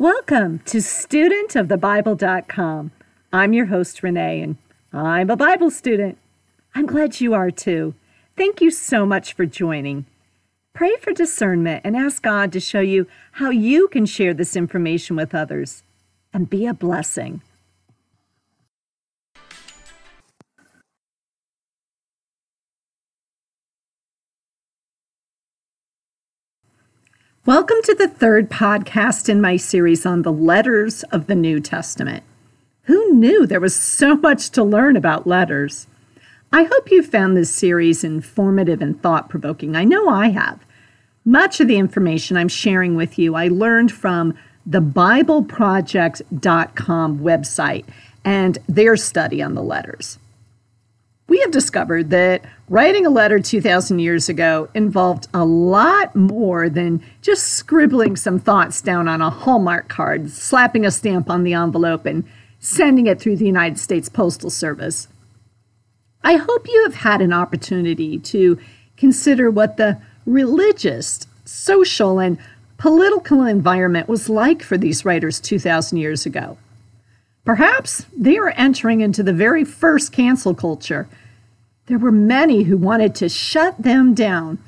Welcome to studentofthebible.com. I'm your host, Renee, and I'm a Bible student. I'm glad you are too. Thank you so much for joining. Pray for discernment and ask God to show you how you can share this information with others and be a blessing. Welcome to the third podcast in my series on the letters of the New Testament. Who knew there was so much to learn about letters? I hope you found this series informative and thought provoking. I know I have. Much of the information I'm sharing with you I learned from the BibleProject.com website and their study on the letters. We have discovered that writing a letter 2,000 years ago involved a lot more than just scribbling some thoughts down on a Hallmark card, slapping a stamp on the envelope, and sending it through the United States Postal Service. I hope you have had an opportunity to consider what the religious, social, and political environment was like for these writers 2,000 years ago. Perhaps they were entering into the very first cancel culture. There were many who wanted to shut them down,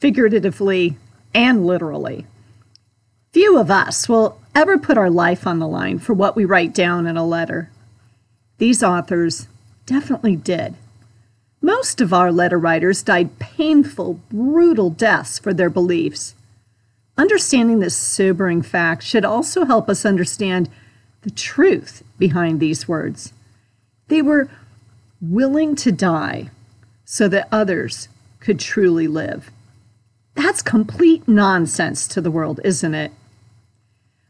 figuratively and literally. Few of us will ever put our life on the line for what we write down in a letter. These authors definitely did. Most of our letter writers died painful, brutal deaths for their beliefs. Understanding this sobering fact should also help us understand the truth behind these words. They were willing to die so that others could truly live. That's complete nonsense to the world, isn't it?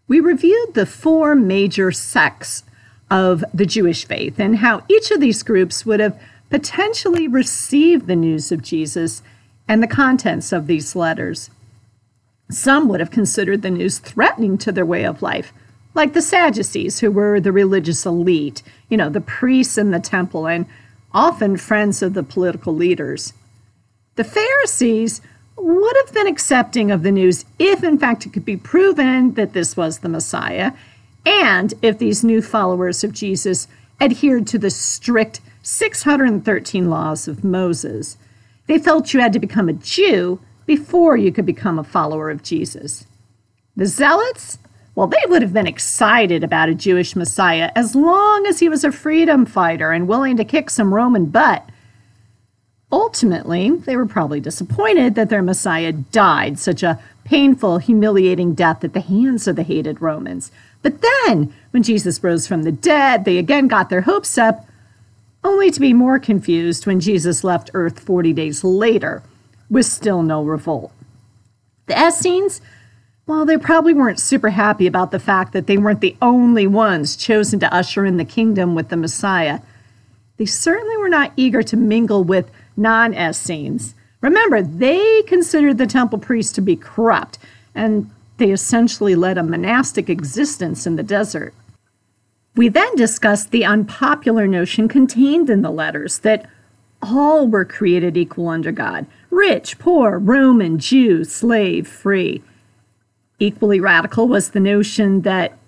We reviewed the four major sects of the Jewish faith and how each of these groups would have potentially received the news of Jesus and the contents of these letters. Some would have considered the news threatening to their way of life, like the Sadducees, who were the religious elite, you know, the priests in the temple, and often friends of the political leaders. The Pharisees would have been accepting of the news if, in fact, it could be proven that this was the Messiah, and if these new followers of Jesus adhered to the strict 613 laws of Moses. They felt you had to become a Jew before you could become a follower of Jesus. The Zealots, well, they would have been excited about a Jewish Messiah as long as he was a freedom fighter and willing to kick some Roman butt. Ultimately, they were probably disappointed that their Messiah died such a painful, humiliating death at the hands of the hated Romans. But then, when Jesus rose from the dead, they again got their hopes up, only to be more confused when Jesus left Earth 40 days later with still no revolt. The Essenes, well, they probably weren't super happy about the fact that they weren't the only ones chosen to usher in the kingdom with the Messiah. They certainly were not eager to mingle with non Essenes. Remember, they considered the temple priests to be corrupt, and they essentially led a monastic existence in the desert. We then discussed the unpopular notion contained in the letters that all were created equal under God rich, poor, Roman, Jew, slave, free. Equally radical was the notion that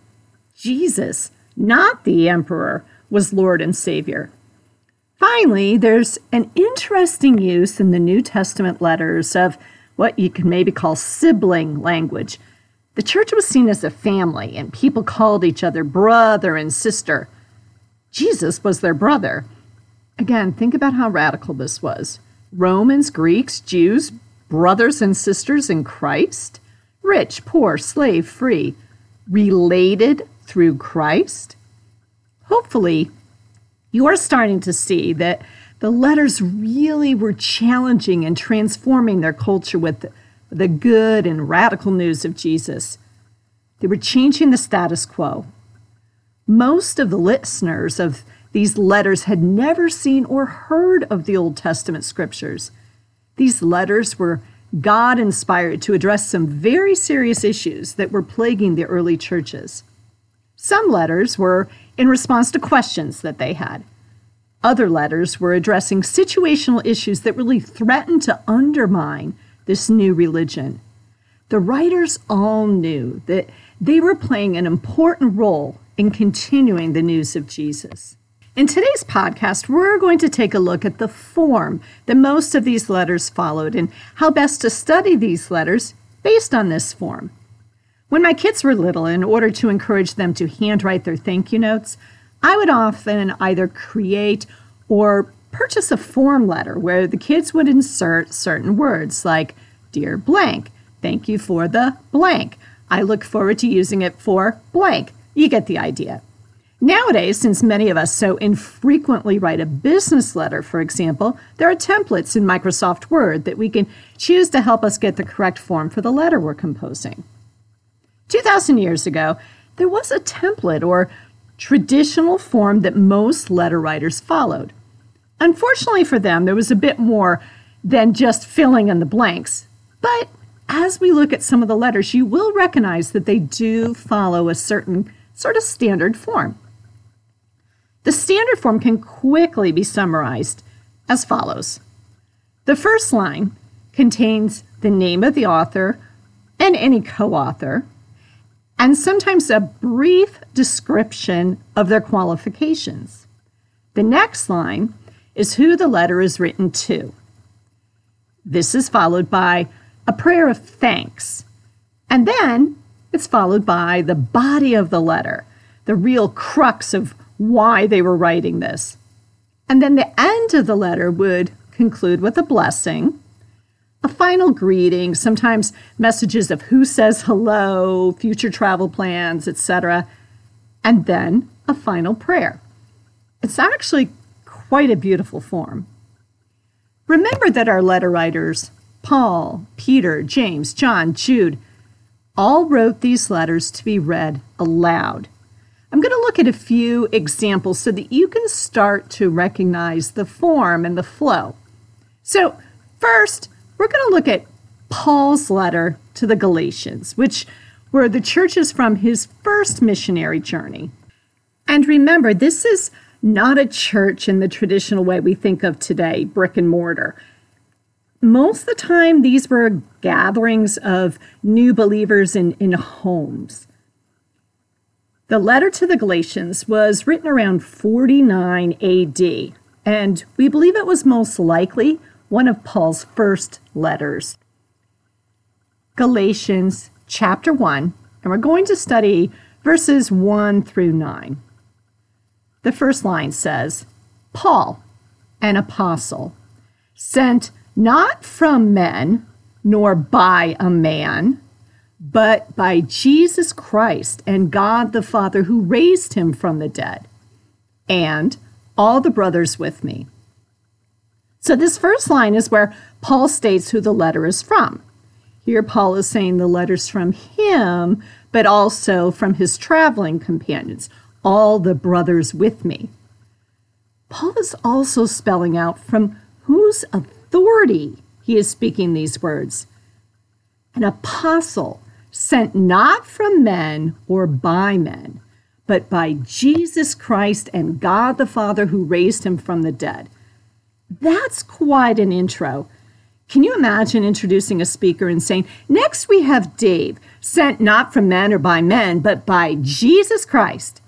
Jesus, not the emperor, was Lord and Savior. Finally, there's an interesting use in the New Testament letters of what you can maybe call sibling language. The church was seen as a family, and people called each other brother and sister. Jesus was their brother. Again, think about how radical this was. Romans, Greeks, Jews, brothers and sisters in Christ rich, poor, slave, free, related through Christ? Hopefully, you are starting to see that the letters really were challenging and transforming their culture with the good and radical news of Jesus. They were changing the status quo. Most of the listeners of these letters had never seen or heard of the Old Testament scriptures. These letters were God inspired to address some very serious issues that were plaguing the early churches. Some letters were in response to questions that they had. Other letters were addressing situational issues that really threatened to undermine this new religion. the writers all knew that they were playing an important role in continuing the news of Jesus. In today's podcast, we're going to take a look at the form that most of these letters followed and how best to study these letters based on this form. When my kids were little, in order to encourage them to handwrite their thank you notes, I would often either create or purchase a form letter where the kids would insert certain words like, Dear blank, thank you for the blank. I look forward to using it for blank. You get the idea. Nowadays, since many of us so infrequently write a business letter, for example, there are templates in Microsoft Word that we can choose to help us get the correct form for the letter we're composing. 2,000 years ago, there was a template or traditional form that most letter writers followed. Unfortunately for them, there was a bit more than just filling in the blanks. But as we look at some of the letters, you will recognize that they do follow a certain sort of standard form. The standard form can quickly be summarized as follows The first line contains the name of the author and any co author, and sometimes a brief description of their qualifications. The next line is who the letter is written to. This is followed by a prayer of thanks, and then it's followed by the body of the letter, the real crux of why they were writing this. And then the end of the letter would conclude with a blessing, a final greeting, sometimes messages of who says hello, future travel plans, etc., and then a final prayer. It's actually quite a beautiful form. Remember that our letter writers, Paul, Peter, James, John, Jude, all wrote these letters to be read aloud I'm going to look at a few examples so that you can start to recognize the form and the flow. So, first, we're going to look at Paul's letter to the Galatians, which were the churches from his first missionary journey. And remember, this is not a church in the traditional way we think of today, brick and mortar. Most of the time, these were gatherings of new believers in, in homes. The letter to the Galatians was written around 49 AD, and we believe it was most likely one of Paul's first letters. Galatians chapter 1, and we're going to study verses 1 through 9. The first line says, Paul, an apostle, sent not from men, nor by a man but by Jesus Christ and God the Father who raised him from the dead, and all the brothers with me. So, this first line is where Paul states who the letter is from. Here, Paul is saying the letter's from him, but also from his traveling companions, all the brothers with me. Paul is also spelling out from whose authority he is speaking these words. An apostle sent not from men or by men, but by Jesus Christ and God the Father who raised him from the dead. That's quite an intro. Can you imagine introducing a speaker and saying, Next we have Dave, sent not from men or by men, but by Jesus Christ?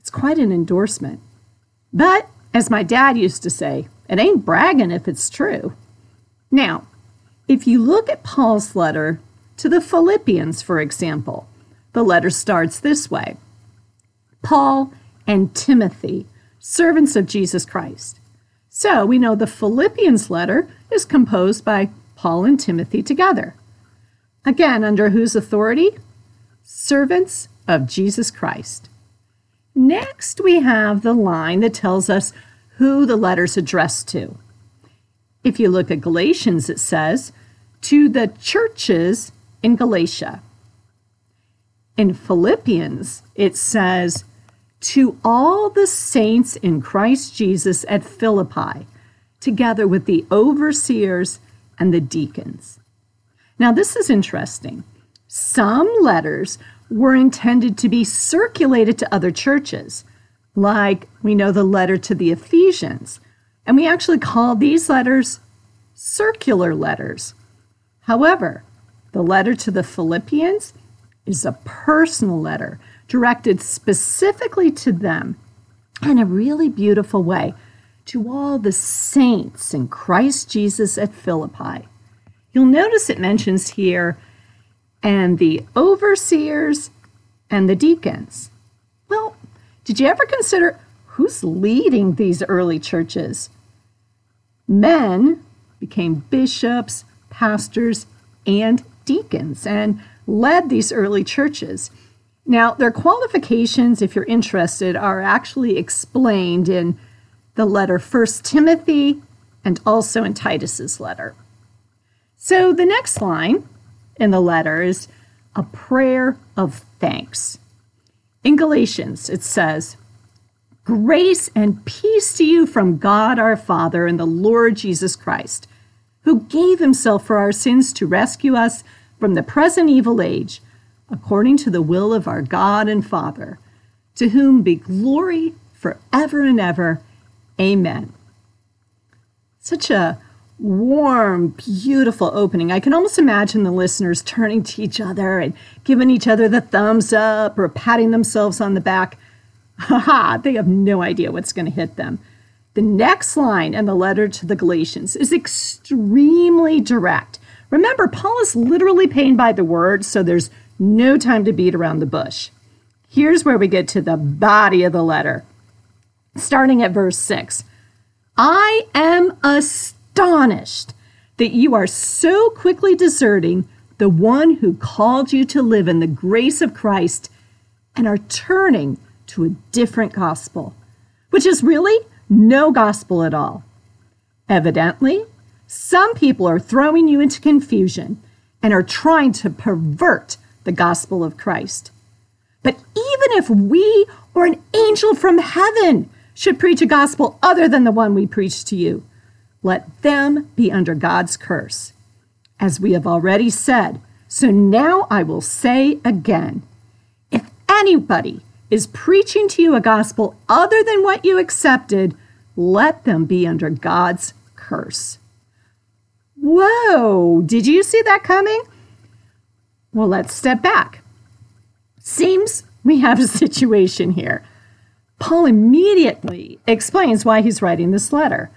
It's quite an endorsement. But, as my dad used to say, it ain't bragging if it's true. Now, if you look at Paul's letter to the Philippians, for example. The letter starts this way Paul and Timothy, servants of Jesus Christ. So we know the Philippians letter is composed by Paul and Timothy together. Again, under whose authority? Servants of Jesus Christ. Next, we have the line that tells us who the letter's addressed to. If you look at Galatians, it says, To the churches in Galatia. In Philippians, it says, To all the saints in Christ Jesus at Philippi, together with the overseers and the deacons. Now, this is interesting. Some letters were intended to be circulated to other churches, like we know the letter to the Ephesians, and we actually call these letters circular letters. However, The letter to the Philippians is a personal letter directed specifically to them in a really beautiful way to all the saints in Christ Jesus at Philippi. You'll notice it mentions here, and the overseers and the deacons. Well, did you ever consider who's leading these early churches? Men became bishops, pastors, and deacons and led these early churches. Now, their qualifications, if you're interested, are actually explained in the letter First Timothy and also in Titus's letter. So the next line in the letter is a prayer of thanks. In Galatians, it says, Grace and peace to you from God our Father and the Lord Jesus Christ, who gave himself for our sins to rescue us from the present evil age, according to the will of our God and Father, to whom be glory forever and ever. Amen. Such a warm, beautiful opening. I can almost imagine the listeners turning to each other and giving each other the thumbs up or patting themselves on the back. Ha ha, they have no idea what's going to hit them. The next line in the letter to the Galatians is extremely direct. Remember, Paul is literally pained by the word, so there's no time to beat around the bush. Here's where we get to the body of the letter, starting at verse 6. I am astonished that you are so quickly deserting the one who called you to live in the grace of Christ and are turning to a different gospel, which is really no gospel at all. Evidently, some people are throwing you into confusion and are trying to pervert the gospel of Christ. But even if we or an angel from heaven should preach a gospel other than the one we preach to you, let them be under God's curse. As we have already said, so now I will say again if anybody is preaching to you a gospel other than what you accepted, let them be under God's curse. Whoa, did you see that coming? Well, let's step back. Seems we have a situation here. Paul immediately explains why he's writing this letter.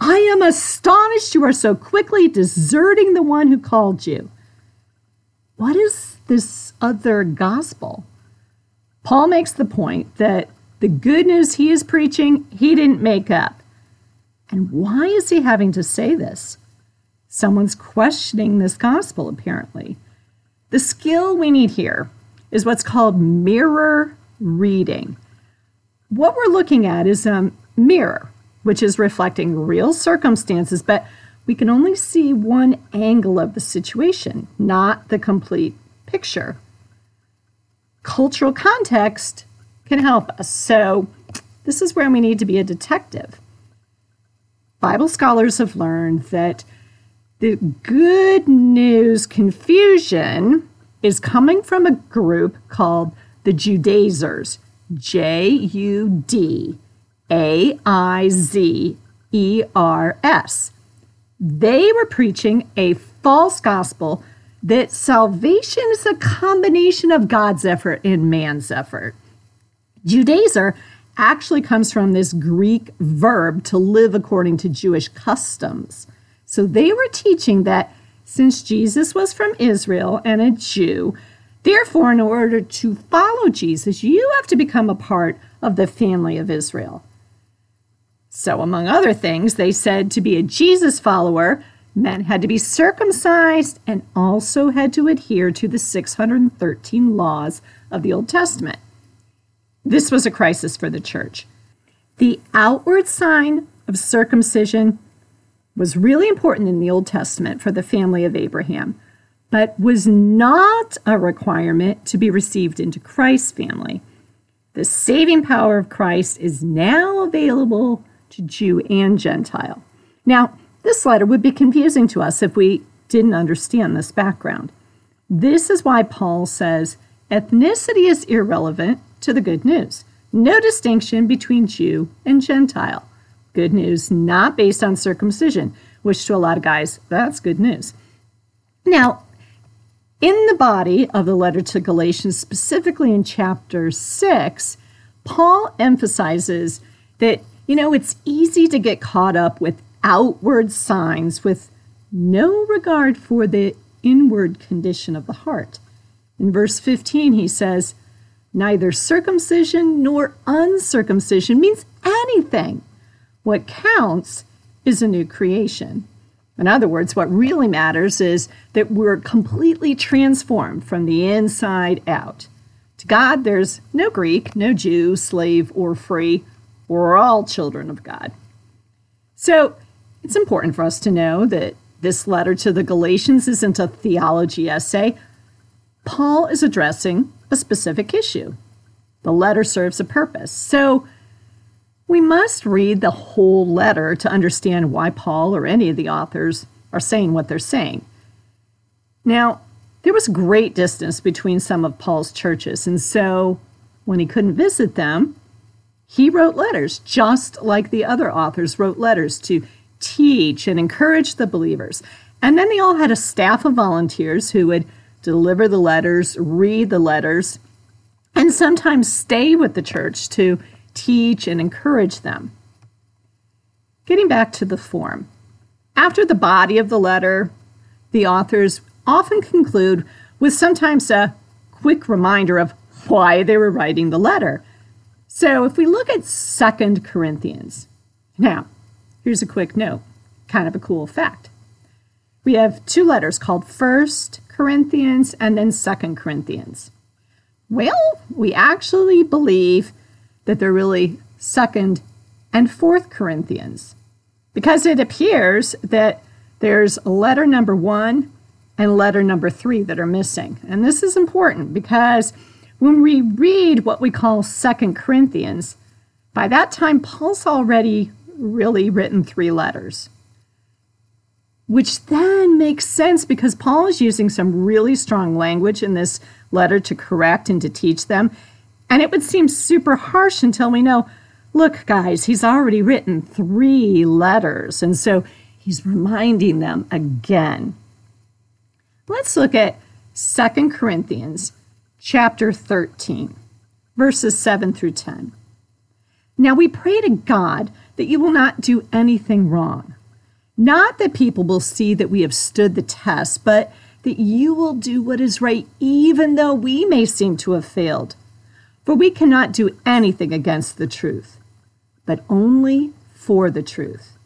I am astonished you are so quickly deserting the one who called you. What is this other gospel? Paul makes the point that the good news he is preaching, he didn't make up. And why is he having to say this? Someone's questioning this gospel, apparently. The skill we need here is what's called mirror reading. What we're looking at is a mirror, which is reflecting real circumstances, but we can only see one angle of the situation, not the complete picture. Cultural context can help us. So, this is where we need to be a detective. Bible scholars have learned that the good news confusion is coming from a group called the Judaizers, J U D A I Z E R S. They were preaching a false gospel that salvation is a combination of God's effort and man's effort. Judaizer actually comes from this Greek verb to live according to Jewish customs. So they were teaching that since Jesus was from Israel and a Jew, therefore, in order to follow Jesus, you have to become a part of the family of Israel. So, among other things, they said to be a Jesus follower, men had to be circumcised and also had to adhere to the 613 laws of the Old Testament. This was a crisis for the church. The outward sign of circumcision was really important in the Old Testament for the family of Abraham, but was not a requirement to be received into Christ's family. The saving power of Christ is now available to Jew and Gentile. Now, this letter would be confusing to us if we didn't understand this background. This is why Paul says ethnicity is irrelevant to the good news. No distinction between Jew and Gentile. Good news, not based on circumcision, which to a lot of guys, that's good news. Now, In the body of the letter to Galatians, specifically in chapter 6, Paul emphasizes that, you know, it's easy to get caught up with outward signs with no regard for the inward condition of the heart. In verse 15, he says, Neither circumcision nor uncircumcision means anything. What counts is a new creation. In other words, what really matters is that we're completely transformed from the inside out. To God, there's no Greek, no Jew, slave, or free. We're all children of God. So it's important for us to know that this letter to the Galatians isn't a theology essay. Paul is addressing a specific issue. The letter serves a purpose. So we must read the whole letter to understand why Paul or any of the authors are saying what they're saying. Now, there was great distance between some of Paul's churches, and so when he couldn't visit them, he wrote letters, just like the other authors wrote letters to teach and encourage the believers. And then they all had a staff of volunteers who would deliver the letters, read the letters, and sometimes stay with the church to teach and encourage them. Getting back to the form. After the body of the letter, the authors often conclude with sometimes a quick reminder of why they were writing the letter. So if we look at Second Corinthians, now, here's a quick note, kind of a cool fact. We have two letters called First Corinthians and then Second Corinthians. Well, we actually believe that they're really second and fourth Corinthians because it appears that there's letter number one and letter number three that are missing. And this is important because when we read what we call Second Corinthians, by that time, Paul's already really written three letters, which then makes sense because Paul is using some really strong language in this letter to correct and to teach them. And it would seem super harsh until we know look, guys, he's already written three letters. And so he's reminding them again. Let's look at Second Corinthians chapter 13, verses 7 through 10. Now we pray to God that you will not do anything wrong. Not that people will see that we have stood the test, but that you will do what is right, even though we may seem to have failed. For we cannot do anything against the truth, but only for the truth.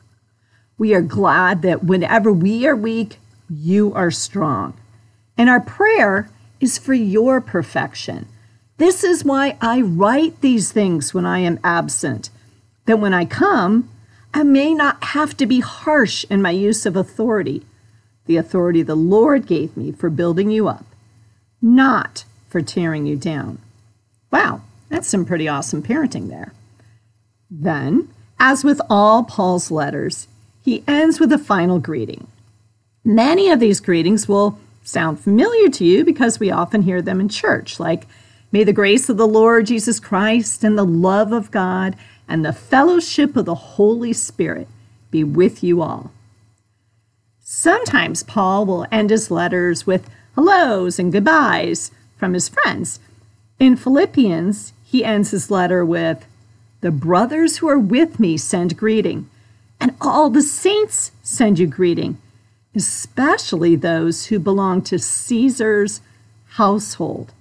We are glad that whenever we are weak, you are strong. And our prayer is for your perfection. This is why I write these things when I am absent, that when I come, I may not have to be harsh in my use of authority, the authority the Lord gave me for building you up, not for tearing you down. Wow, that's some pretty awesome parenting there. Then, as with all Paul's letters, he ends with a final greeting. Many of these greetings will sound familiar to you because we often hear them in church, like, May the grace of the Lord Jesus Christ and the love of God and the fellowship of the Holy Spirit be with you all. Sometimes Paul will end his letters with hellos and goodbyes from his friends. In Philippians, he ends his letter with, The brothers who are with me send greeting, and all the saints send you greeting, especially those who belong to Caesar's household.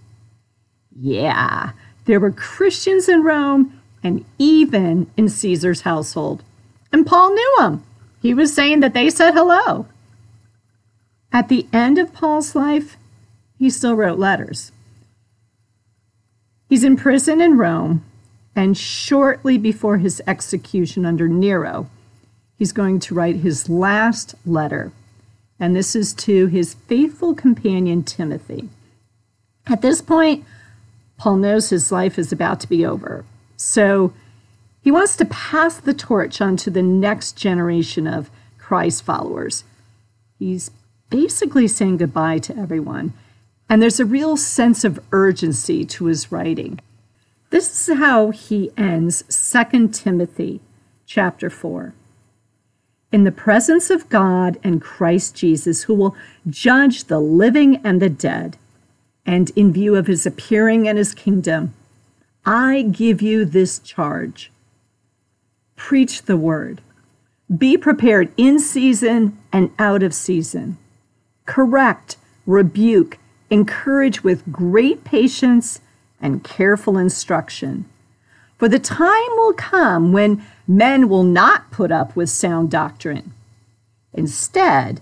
Yeah, there were Christians in Rome and even in Caesar's household. And Paul knew him. He was saying that they said hello. At the end of Paul's life, he still wrote letters. He's in prison in Rome, and shortly before his execution under Nero, he's going to write his last letter. And this is to his faithful companion Timothy. At this point, Paul knows his life is about to be over. So he wants to pass the torch on to the next generation of Christ followers. He's basically saying goodbye to everyone and there's a real sense of urgency to his writing. This is how he ends 2 Timothy chapter 4. in the presence of God and Christ Jesus, who will judge the living and the dead, and in view of his appearing and his kingdom, I give you this charge preach the word. Be prepared in season and out of season. Correct, rebuke, encourage with great patience and careful instruction. For the time will come when men will not put up with sound doctrine. Instead,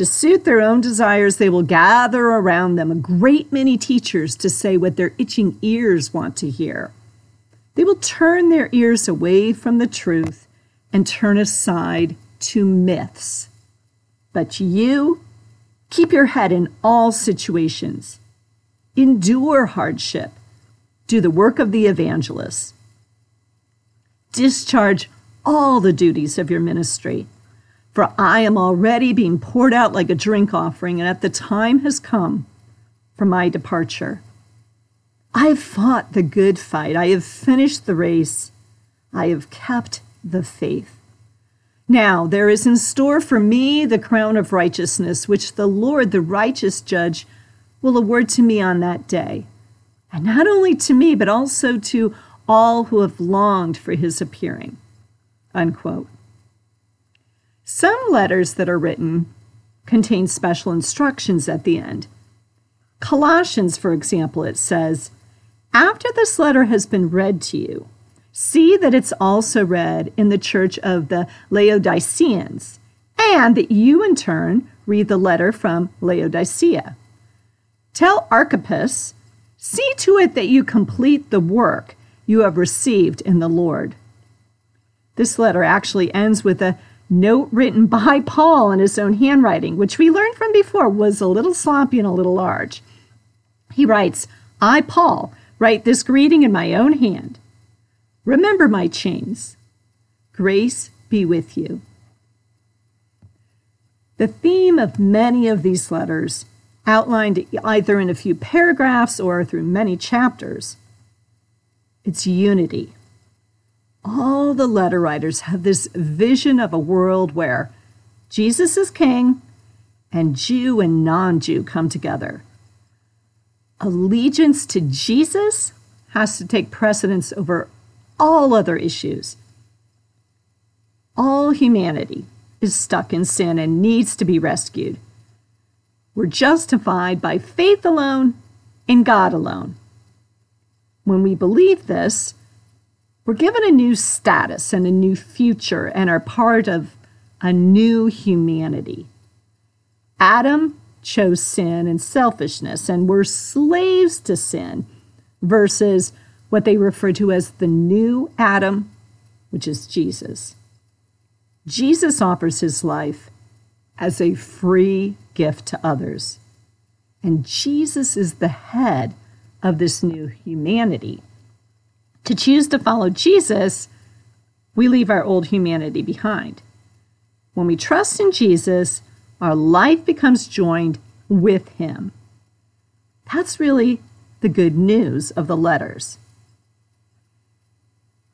to suit their own desires, they will gather around them a great many teachers to say what their itching ears want to hear. They will turn their ears away from the truth and turn aside to myths. But you keep your head in all situations, endure hardship, do the work of the evangelist, discharge all the duties of your ministry. For I am already being poured out like a drink offering, and at the time has come for my departure. I have fought the good fight. I have finished the race. I have kept the faith. Now there is in store for me the crown of righteousness, which the Lord, the righteous judge, will award to me on that day. And not only to me, but also to all who have longed for his appearing. Unquote. Some letters that are written contain special instructions at the end. Colossians, for example, it says, After this letter has been read to you, see that it's also read in the church of the Laodiceans, and that you in turn read the letter from Laodicea. Tell Archippus, see to it that you complete the work you have received in the Lord. This letter actually ends with a note written by Paul in his own handwriting, which we learned from before was a little sloppy and a little large. He writes, I, Paul, write this greeting in my own hand. Remember my chains. Grace be with you. The theme of many of these letters, outlined either in a few paragraphs or through many chapters, it's unity. All the letter writers have this vision of a world where Jesus is king and Jew and non Jew come together. Allegiance to Jesus has to take precedence over all other issues. All humanity is stuck in sin and needs to be rescued. We're justified by faith alone in God alone. When we believe this, we're given a new status and a new future and are part of a new humanity. Adam chose sin and selfishness and were slaves to sin versus what they refer to as the new Adam, which is Jesus. Jesus offers his life as a free gift to others. And Jesus is the head of this new humanity. To choose to follow Jesus, we leave our old humanity behind. When we trust in Jesus, our life becomes joined with him. That's really the good news of the letters.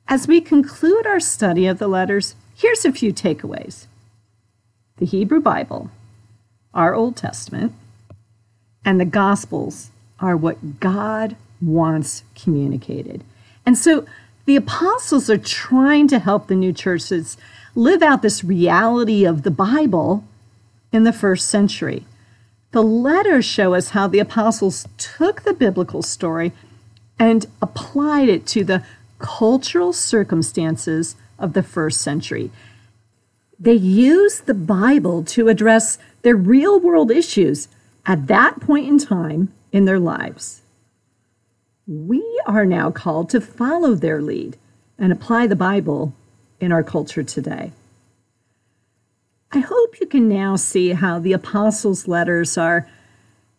As we conclude our study of the letters, here's a few takeaways. The Hebrew Bible, our Old Testament, and the Gospels are what God wants communicated. And so the apostles are trying to help the new churches live out this reality of the Bible in the first century. The letters show us how the apostles took the biblical story and applied it to the cultural circumstances of the first century. They used the Bible to address their real world issues at that point in time in their lives. We are now called to follow their lead and apply the Bible in our culture today. I hope you can now see how the apostles' letters are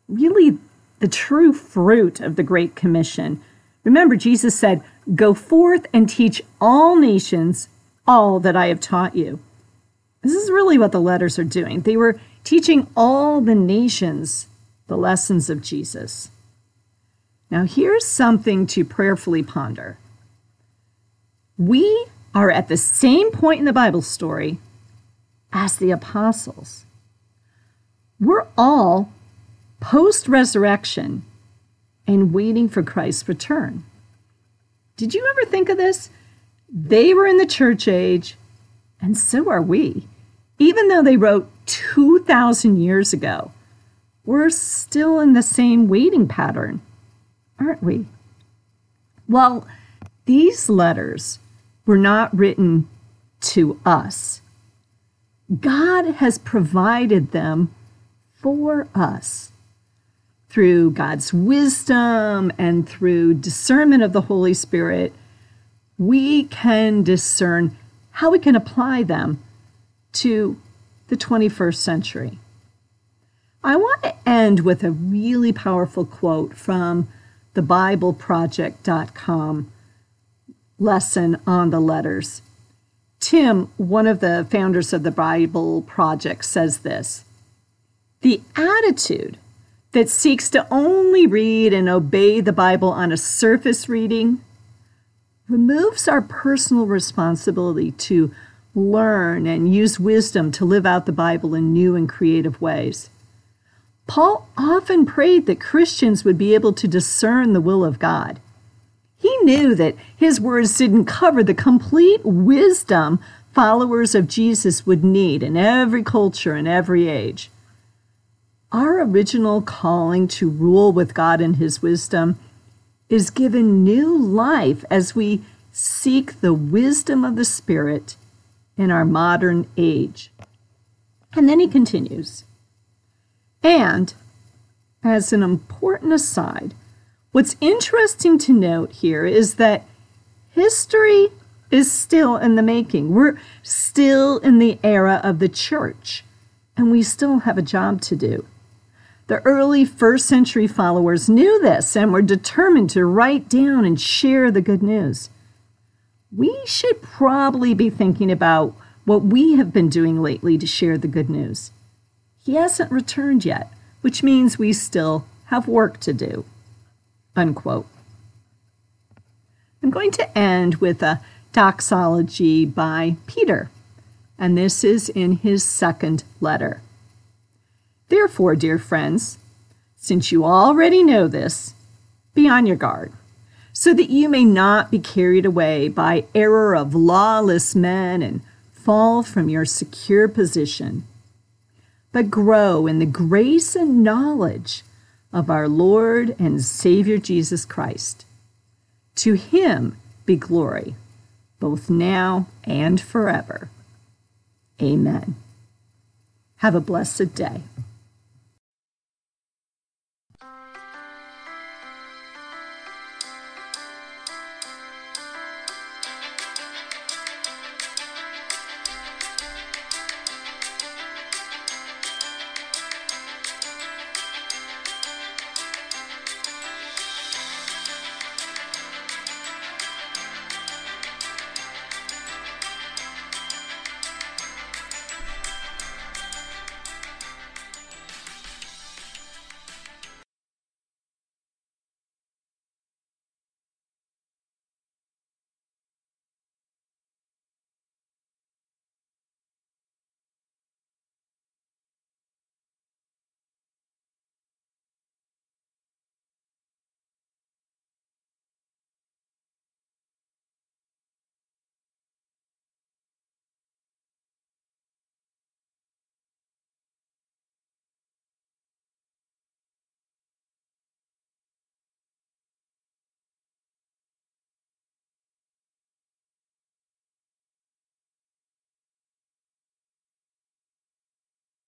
really the true fruit of the Great Commission. Remember, Jesus said, Go forth and teach all nations all that I have taught you. This is really what the letters are doing. They were teaching all the nations the lessons of Jesus. Now, here's something to prayerfully ponder. We are at the same point in the Bible story as the apostles. We're all post resurrection and waiting for Christ's return. Did you ever think of this? They were in the church age, and so are we. Even though they wrote 2,000 years ago, we're still in the same waiting pattern, aren't we? Well, these letters were not written to us. God has provided them for us through God's wisdom and through discernment of the Holy Spirit. We can discern how we can apply them to the 21st century. I want to end with a really powerful quote from the BibleProject.com lesson on the letters. Tim, one of the founders of the Bible Project, says this The attitude that seeks to only read and obey the Bible on a surface reading removes our personal responsibility to learn and use wisdom to live out the Bible in new and creative ways. Paul often prayed that Christians would be able to discern the will of God. He knew that his words didn't cover the complete wisdom followers of Jesus would need in every culture and every age. Our original calling to rule with God in his wisdom is given new life as we seek the wisdom of the Spirit in our modern age. And then he continues. And, as an important aside, what's interesting to note here is that history is still in the making. We're still in the era of the church, and we still have a job to do. The early first century followers knew this and were determined to write down and share the good news. We should probably be thinking about what we have been doing lately to share the good news. He hasn't returned yet, which means we still have work to do. Unquote. I'm going to end with a doxology by Peter, and this is in his second letter. Therefore, dear friends, since you already know this, be on your guard, so that you may not be carried away by error of lawless men and fall from your secure position but grow in the grace and knowledge of our Lord and Savior Jesus Christ. To him be glory, both now and forever. Amen. Have a blessed day.